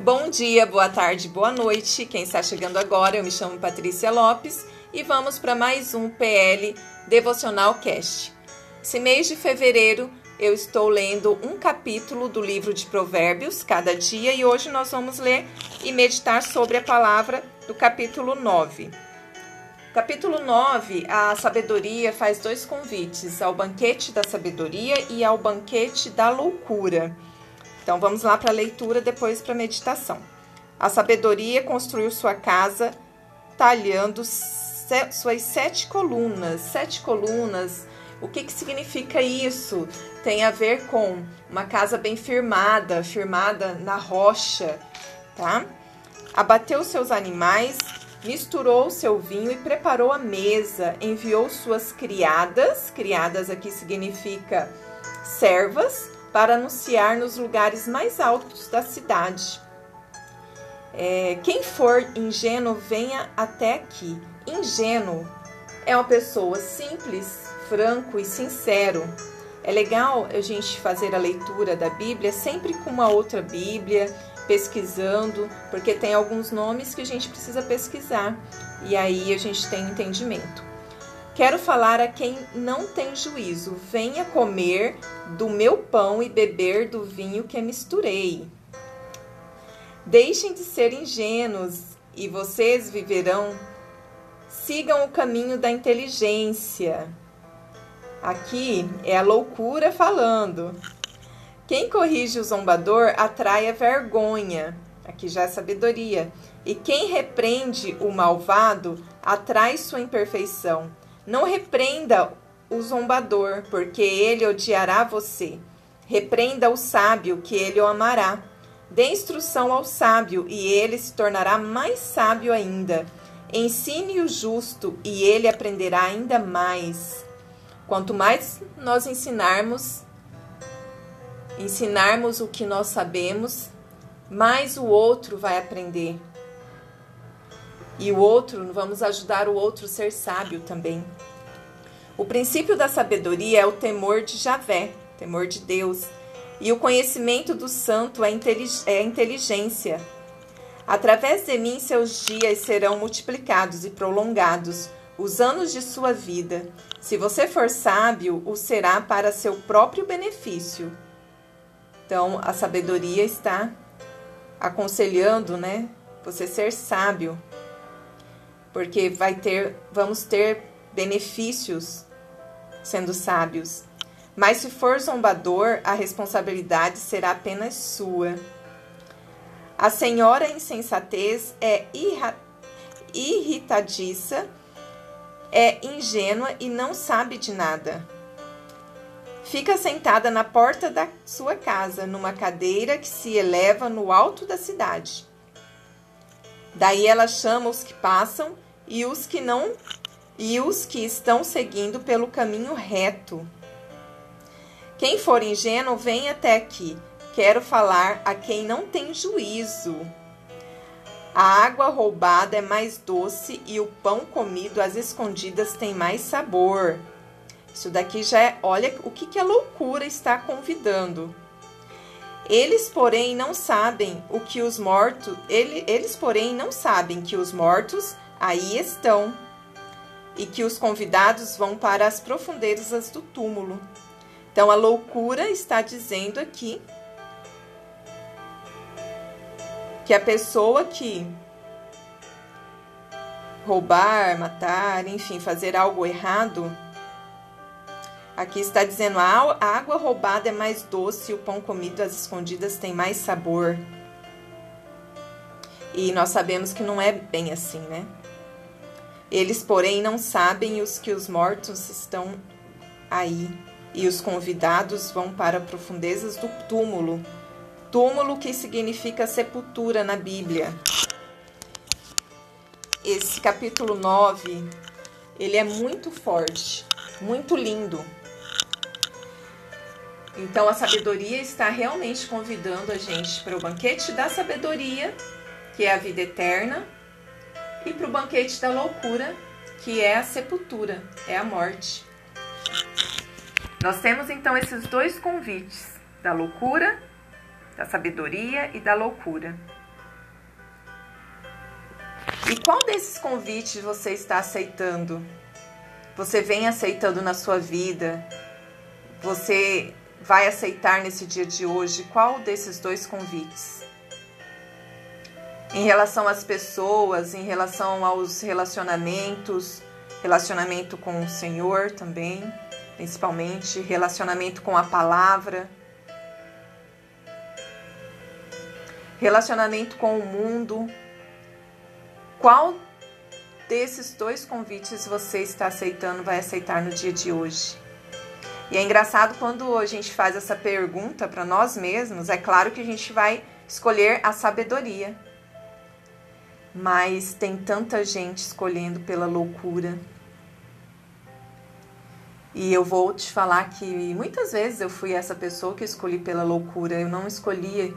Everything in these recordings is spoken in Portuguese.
Bom dia, boa tarde, boa noite. Quem está chegando agora, eu me chamo Patrícia Lopes e vamos para mais um PL Devocional Cast. Esse mês de fevereiro eu estou lendo um capítulo do livro de Provérbios cada dia e hoje nós vamos ler e meditar sobre a palavra do capítulo 9. Capítulo 9, a sabedoria faz dois convites, ao banquete da sabedoria e ao banquete da loucura. Então vamos lá para a leitura, depois para a meditação. A sabedoria construiu sua casa talhando suas sete colunas. Sete colunas, o que, que significa isso? Tem a ver com uma casa bem firmada, firmada na rocha, tá? Abateu seus animais, misturou seu vinho e preparou a mesa, enviou suas criadas, criadas aqui significa servas, para anunciar nos lugares mais altos da cidade. É, quem for ingênuo, venha até aqui. Ingênuo é uma pessoa simples, franco e sincero. É legal a gente fazer a leitura da Bíblia sempre com uma outra Bíblia, pesquisando, porque tem alguns nomes que a gente precisa pesquisar e aí a gente tem entendimento. Quero falar a quem não tem juízo: venha comer do meu pão e beber do vinho que misturei. Deixem de ser ingênuos e vocês viverão. Sigam o caminho da inteligência. Aqui é a loucura falando. Quem corrige o zombador atrai a vergonha. Aqui já é sabedoria. E quem repreende o malvado atrai sua imperfeição. Não repreenda o zombador, porque ele odiará você. Repreenda o sábio, que ele o amará. Dê instrução ao sábio, e ele se tornará mais sábio ainda. Ensine o justo, e ele aprenderá ainda mais. Quanto mais nós ensinarmos, ensinarmos o que nós sabemos, mais o outro vai aprender e o outro, vamos ajudar o outro a ser sábio também. O princípio da sabedoria é o temor de Javé, temor de Deus, e o conhecimento do santo é, é a inteligência. Através de mim, seus dias serão multiplicados e prolongados, os anos de sua vida. Se você for sábio, o será para seu próprio benefício. Então, a sabedoria está aconselhando, né? Você ser sábio porque vai ter, vamos ter benefícios sendo sábios. Mas se for zombador, a responsabilidade será apenas sua. A senhora insensatez é irritadiça, é ingênua e não sabe de nada. Fica sentada na porta da sua casa, numa cadeira que se eleva no alto da cidade. Daí ela chama os que passam e os que não e os que estão seguindo pelo caminho reto. Quem for ingênuo, vem até aqui. Quero falar a quem não tem juízo. A água roubada é mais doce e o pão comido às escondidas tem mais sabor. Isso daqui já é, olha o que, que a loucura está convidando. Eles, porém, não sabem o que os mortos, ele, eles, porém, não sabem que os mortos aí estão, e que os convidados vão para as profundezas do túmulo. Então a loucura está dizendo aqui que a pessoa que roubar, matar, enfim, fazer algo errado, aqui está dizendo a água roubada é mais doce o pão comido às escondidas tem mais sabor. E nós sabemos que não é bem assim, né? Eles, porém, não sabem os que os mortos estão aí, e os convidados vão para profundezas do túmulo. Túmulo que significa sepultura na Bíblia. Esse capítulo 9, ele é muito forte, muito lindo. Então a sabedoria está realmente convidando a gente para o banquete da sabedoria, que é a vida eterna, e para o banquete da loucura, que é a sepultura, é a morte. Nós temos então esses dois convites, da loucura, da sabedoria e da loucura. E qual desses convites você está aceitando? Você vem aceitando na sua vida? Você vai aceitar nesse dia de hoje? Qual desses dois convites? Em relação às pessoas, em relação aos relacionamentos, relacionamento com o Senhor também, principalmente, relacionamento com a palavra, relacionamento com o mundo. Qual desses dois convites você está aceitando, vai aceitar no dia de hoje? E é engraçado quando a gente faz essa pergunta para nós mesmos, é claro que a gente vai escolher a sabedoria. Mas tem tanta gente escolhendo pela loucura. E eu vou te falar que muitas vezes eu fui essa pessoa que escolhi pela loucura, eu não escolhi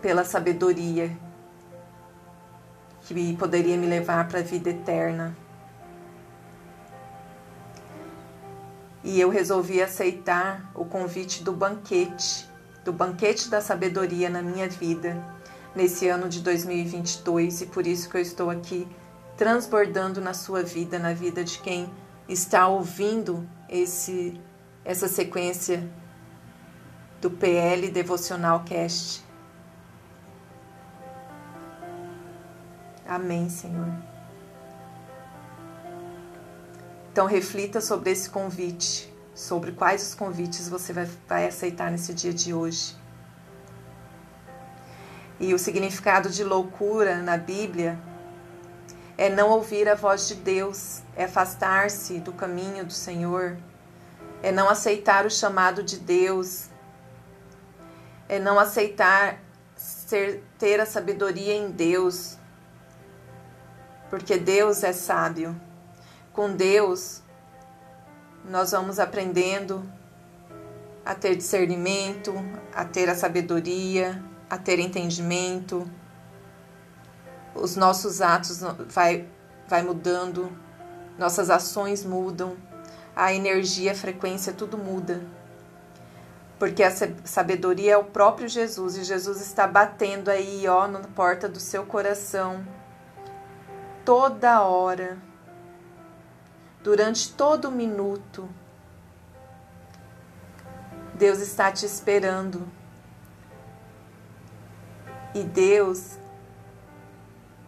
pela sabedoria que poderia me levar para a vida eterna. E eu resolvi aceitar o convite do banquete, do banquete da sabedoria na minha vida, nesse ano de 2022, e por isso que eu estou aqui transbordando na sua vida, na vida de quem está ouvindo esse essa sequência do PL Devocional Cast. Amém, Senhor. Então, reflita sobre esse convite, sobre quais os convites você vai, vai aceitar nesse dia de hoje. E o significado de loucura na Bíblia é não ouvir a voz de Deus, é afastar-se do caminho do Senhor, é não aceitar o chamado de Deus, é não aceitar ser, ter a sabedoria em Deus, porque Deus é sábio. Com Deus, nós vamos aprendendo a ter discernimento, a ter a sabedoria, a ter entendimento. Os nossos atos vai, vai mudando, nossas ações mudam, a energia, a frequência, tudo muda. Porque a sabedoria é o próprio Jesus e Jesus está batendo aí, ó, na porta do seu coração toda hora, durante todo minuto. Deus está te esperando. E Deus,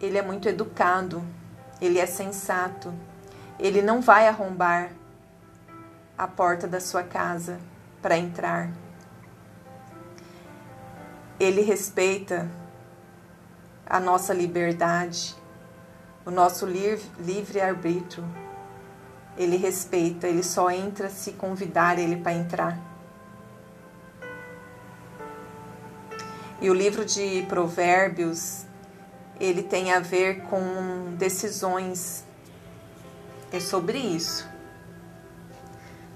Ele é muito educado, Ele é sensato, Ele não vai arrombar a porta da sua casa para entrar. Ele respeita a nossa liberdade o nosso livre-arbítrio. Ele respeita, ele só entra se convidar ele para entrar. E o livro de Provérbios, ele tem a ver com decisões. É sobre isso.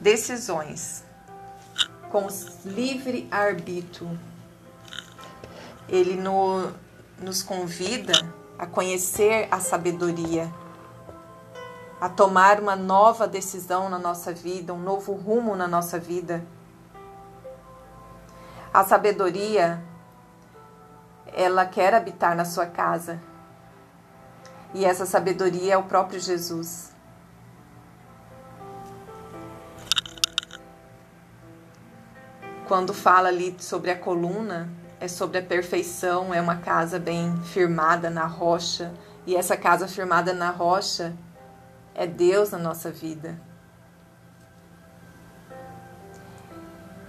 Decisões. Com livre-arbítrio. Ele no, nos convida a conhecer a sabedoria, a tomar uma nova decisão na nossa vida, um novo rumo na nossa vida. A sabedoria, ela quer habitar na sua casa. E essa sabedoria é o próprio Jesus. Quando fala ali sobre a coluna, é sobre a perfeição, é uma casa bem firmada na rocha, e essa casa firmada na rocha é Deus na nossa vida.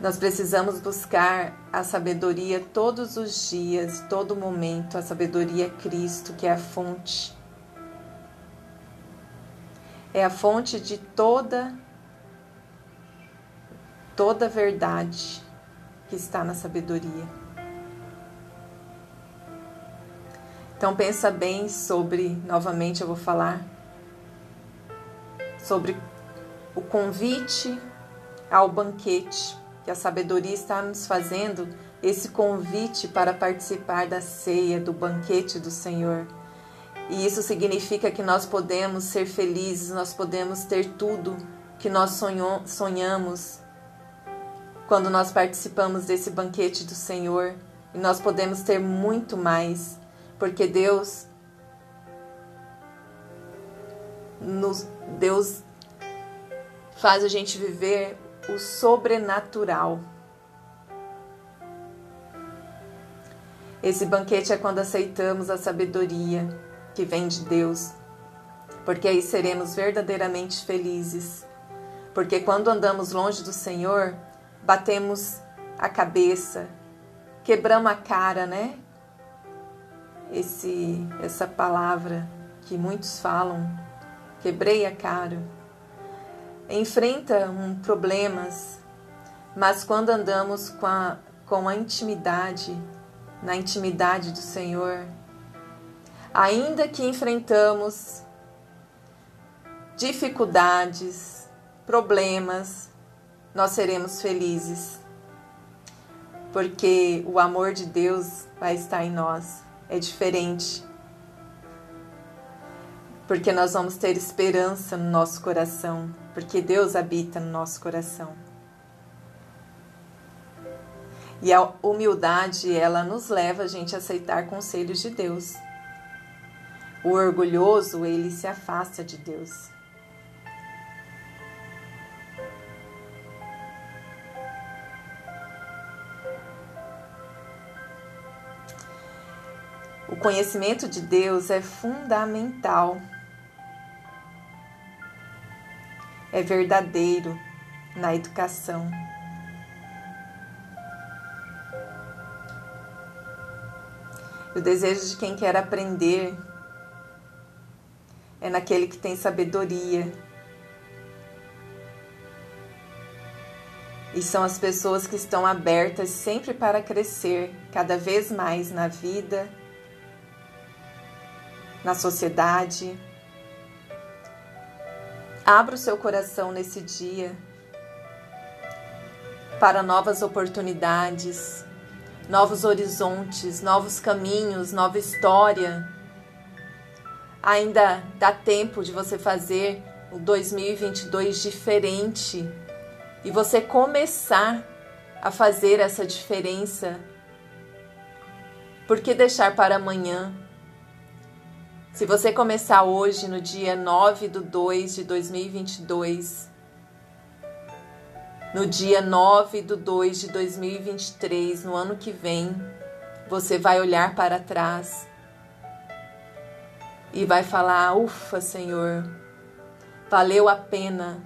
Nós precisamos buscar a sabedoria todos os dias, todo momento, a sabedoria é Cristo, que é a fonte. É a fonte de toda toda verdade que está na sabedoria. Então pensa bem sobre, novamente eu vou falar sobre o convite ao banquete, que a sabedoria está nos fazendo esse convite para participar da ceia, do banquete do Senhor. E isso significa que nós podemos ser felizes, nós podemos ter tudo que nós sonhamos quando nós participamos desse banquete do Senhor. E nós podemos ter muito mais porque Deus nos, Deus faz a gente viver o sobrenatural. Esse banquete é quando aceitamos a sabedoria que vem de Deus, porque aí seremos verdadeiramente felizes. Porque quando andamos longe do Senhor, batemos a cabeça, quebramos a cara, né? Esse essa palavra que muitos falam, quebrei a cara. Enfrenta problemas, mas quando andamos com a, com a intimidade, na intimidade do Senhor, ainda que enfrentamos dificuldades, problemas, nós seremos felizes, porque o amor de Deus vai estar em nós, é diferente. Porque nós vamos ter esperança no nosso coração, porque Deus habita no nosso coração. E a humildade, ela nos leva a gente a aceitar conselhos de Deus. O orgulhoso, ele se afasta de Deus. O conhecimento de Deus é fundamental, é verdadeiro na educação. O desejo de quem quer aprender é naquele que tem sabedoria. E são as pessoas que estão abertas sempre para crescer cada vez mais na vida, na sociedade. Abra o seu coração nesse dia para novas oportunidades, novos horizontes, novos caminhos, nova história Ainda dá tempo de você fazer o 2022 diferente e você começar a fazer essa diferença. Por que deixar para amanhã? Se você começar hoje, no dia 9 de 2 de 2022, no dia 9 de 2 de 2023, no ano que vem, você vai olhar para trás e vai falar: Ufa, Senhor, valeu a pena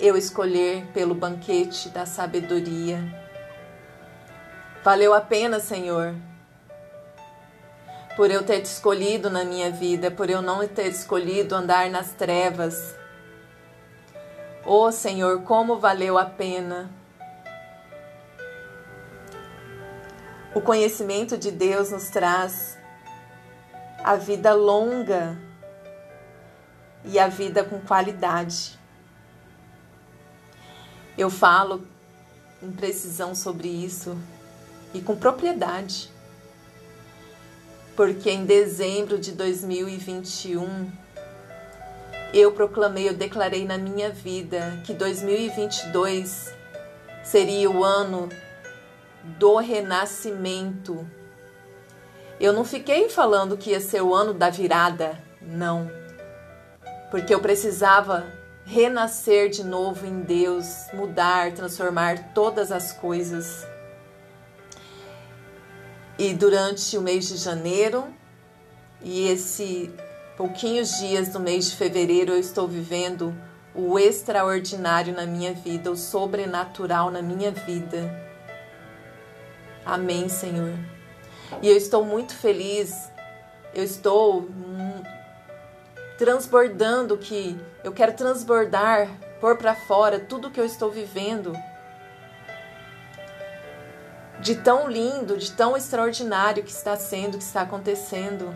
eu escolher pelo banquete da sabedoria. Valeu a pena, Senhor, por eu ter te escolhido na minha vida, por eu não ter escolhido andar nas trevas. Oh, Senhor, como valeu a pena. O conhecimento de Deus nos traz a vida longa e a vida com qualidade. Eu falo com precisão sobre isso e com propriedade, porque em dezembro de 2021 eu proclamei, eu declarei na minha vida que 2022 seria o ano do renascimento eu não fiquei falando que ia ser o ano da virada, não. Porque eu precisava renascer de novo em Deus, mudar, transformar todas as coisas. E durante o mês de janeiro e esse pouquinhos dias do mês de fevereiro eu estou vivendo o extraordinário na minha vida, o sobrenatural na minha vida. Amém, Senhor. E eu estou muito feliz, eu estou transbordando que eu quero transbordar, pôr para fora tudo que eu estou vivendo. De tão lindo, de tão extraordinário que está sendo, que está acontecendo.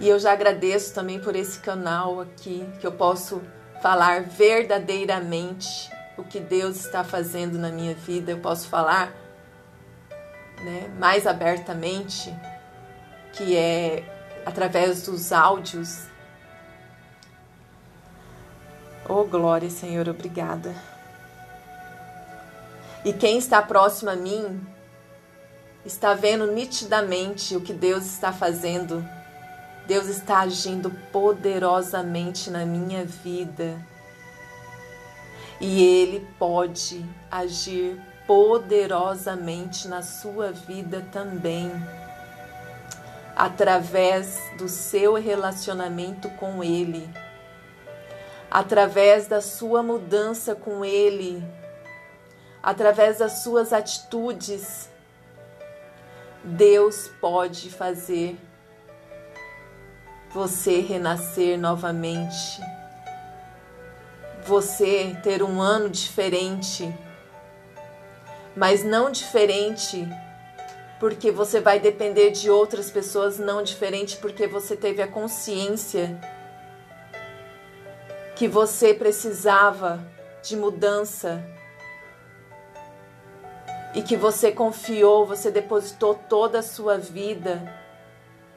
E eu já agradeço também por esse canal aqui, que eu posso falar verdadeiramente o que Deus está fazendo na minha vida. Eu posso falar né, mais abertamente, que é através dos áudios. Oh, glória, Senhor, obrigada. E quem está próximo a mim está vendo nitidamente o que Deus está fazendo Deus está agindo poderosamente na minha vida. E Ele pode agir poderosamente na sua vida também, através do seu relacionamento com Ele, através da sua mudança com Ele, através das suas atitudes. Deus pode fazer você renascer novamente, você ter um ano diferente, mas não diferente porque você vai depender de outras pessoas, não diferente porque você teve a consciência que você precisava de mudança e que você confiou, você depositou toda a sua vida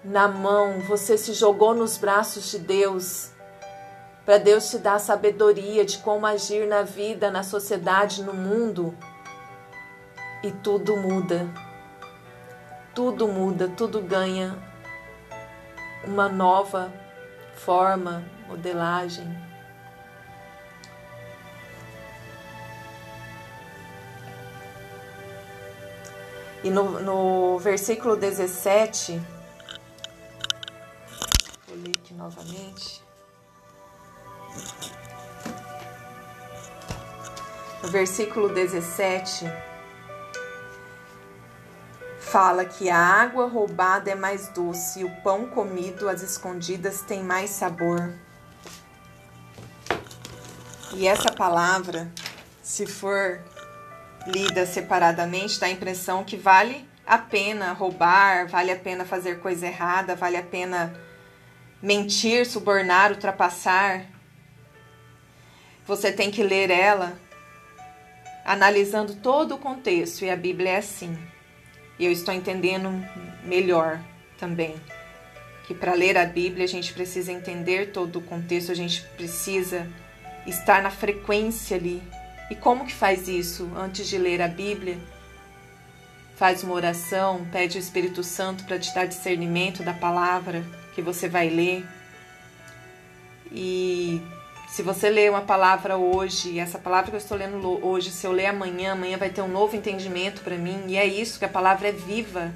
na mão, você se jogou nos braços de Deus, para Deus te dar sabedoria de como agir na vida, na sociedade, no mundo. E tudo muda. Tudo muda, tudo ganha uma nova forma, modelagem. E no, no versículo 17, novamente. No versículo 17, fala que a água roubada é mais doce e o pão comido às escondidas tem mais sabor. E essa palavra, se for lida separadamente, dá a impressão que vale a pena roubar, vale a pena fazer coisa errada, vale a pena mentir, subornar, ultrapassar. Você tem que ler ela analisando todo o contexto e a Bíblia é assim. E eu estou entendendo melhor também que para ler a Bíblia a gente precisa entender todo o contexto, a gente precisa estar na frequência ali. E como que faz isso? Antes de ler a Bíblia, faz uma oração, pede o Espírito Santo para te dar discernimento da palavra que você vai ler. E se você ler uma palavra hoje, essa palavra que eu estou lendo hoje, se eu ler amanhã, amanhã vai ter um novo entendimento para mim. E é isso, que a palavra é viva.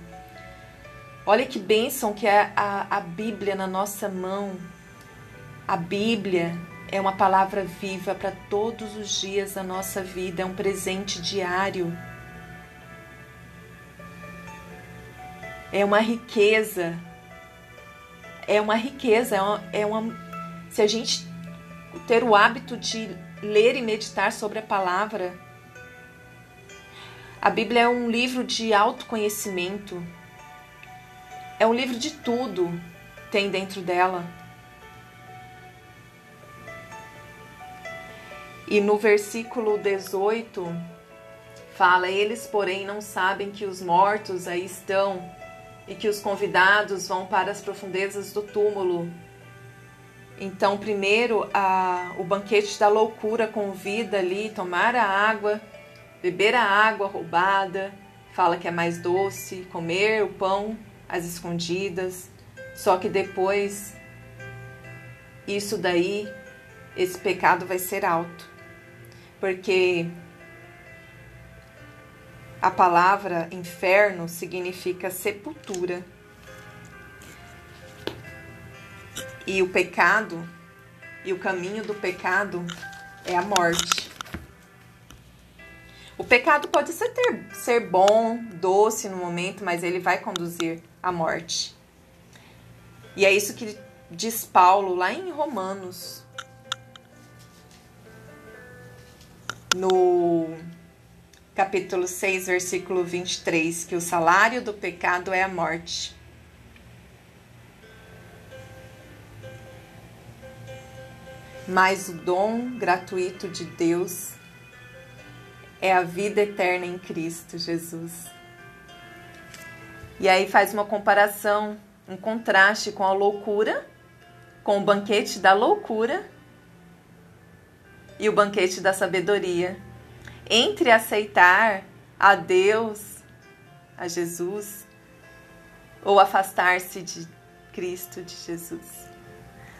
Olha que bênção que é a, a Bíblia na nossa mão. A Bíblia é uma palavra viva para todos os dias da nossa vida, é um presente diário. É uma riqueza é uma riqueza, é uma, é uma. Se a gente ter o hábito de ler e meditar sobre a palavra, a Bíblia é um livro de autoconhecimento. É um livro de tudo tem dentro dela. E no versículo 18 fala: Eles, porém, não sabem que os mortos aí estão e que os convidados vão para as profundezas do túmulo. Então, primeiro, a, o banquete da loucura convida ali tomar a água, beber a água roubada, fala que é mais doce, comer o pão às escondidas. Só que depois, isso daí, esse pecado vai ser alto. Porque a palavra inferno significa sepultura. E o pecado, e o caminho do pecado é a morte. O pecado pode ser, ter, ser bom, doce no momento, mas ele vai conduzir à morte. E é isso que diz Paulo lá em Romanos. No capítulo 6, versículo 23, que o salário do pecado é a morte. Mas o dom gratuito de Deus é a vida eterna em Cristo Jesus. E aí faz uma comparação, um contraste com a loucura, com o banquete da loucura e o banquete da sabedoria entre aceitar a Deus, a Jesus, ou afastar-se de Cristo de Jesus.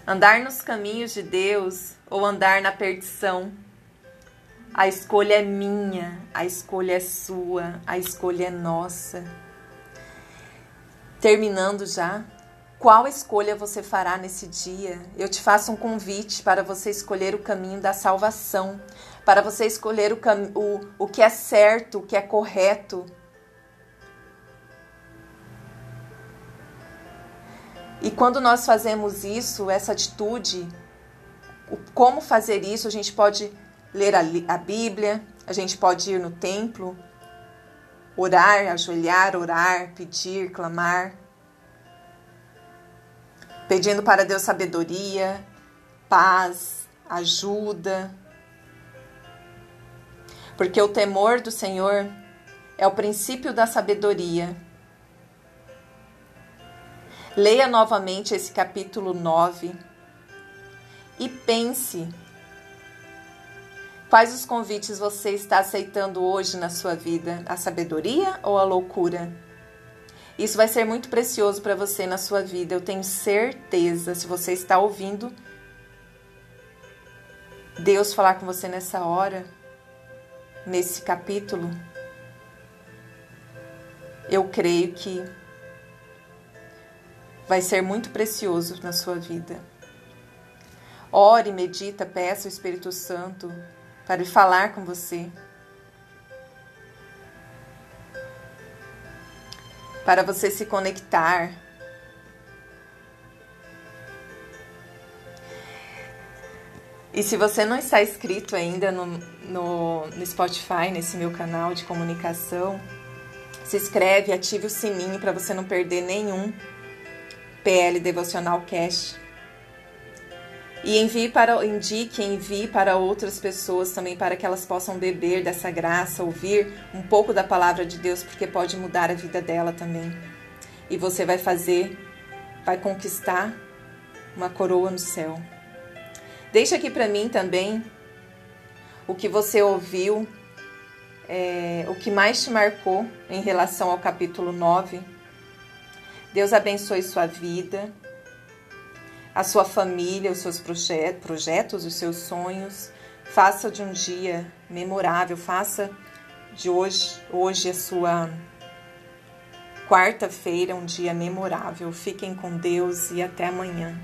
Andar nos caminhos de Deus ou andar na perdição. A escolha é minha, a escolha é sua, a escolha é nossa. Terminando já, qual escolha você fará nesse dia? Eu te faço um convite para você escolher o caminho da salvação, para você escolher o, o, o que é certo, o que é correto. E quando nós fazemos isso, essa atitude, como fazer isso, a gente pode ler a, a Bíblia, a gente pode ir no templo, orar, ajoelhar, orar, pedir, clamar, pedindo para Deus sabedoria, paz, ajuda. Porque o temor do Senhor é o princípio da sabedoria. Leia novamente esse capítulo 9 e pense Quais os convites você está aceitando hoje na sua vida? A sabedoria ou a loucura? Isso vai ser muito precioso para você na sua vida, eu tenho certeza. Se você está ouvindo Deus falar com você nessa hora, nesse capítulo, eu creio que vai ser muito precioso na sua vida. Ore, medita, peça o Espírito Santo para falar com você. Para você se conectar. E se você não está inscrito ainda no, no, no Spotify, nesse meu canal de comunicação, se inscreve, ative o sininho para você não perder nenhum PL Devocional Cash. E envie para, indique, envie para outras pessoas também para que elas possam beber dessa graça, ouvir um pouco da palavra de Deus, porque pode mudar a vida dela também. E você vai fazer, vai conquistar uma coroa no céu. Deixa aqui para mim também o que você ouviu, é, o que mais te marcou em relação ao capítulo 9. Deus abençoe sua vida a sua família, os seus projetos, os seus sonhos. Faça de um dia memorável, faça de hoje, hoje a sua quarta-feira um dia memorável. Fiquem com Deus e até amanhã.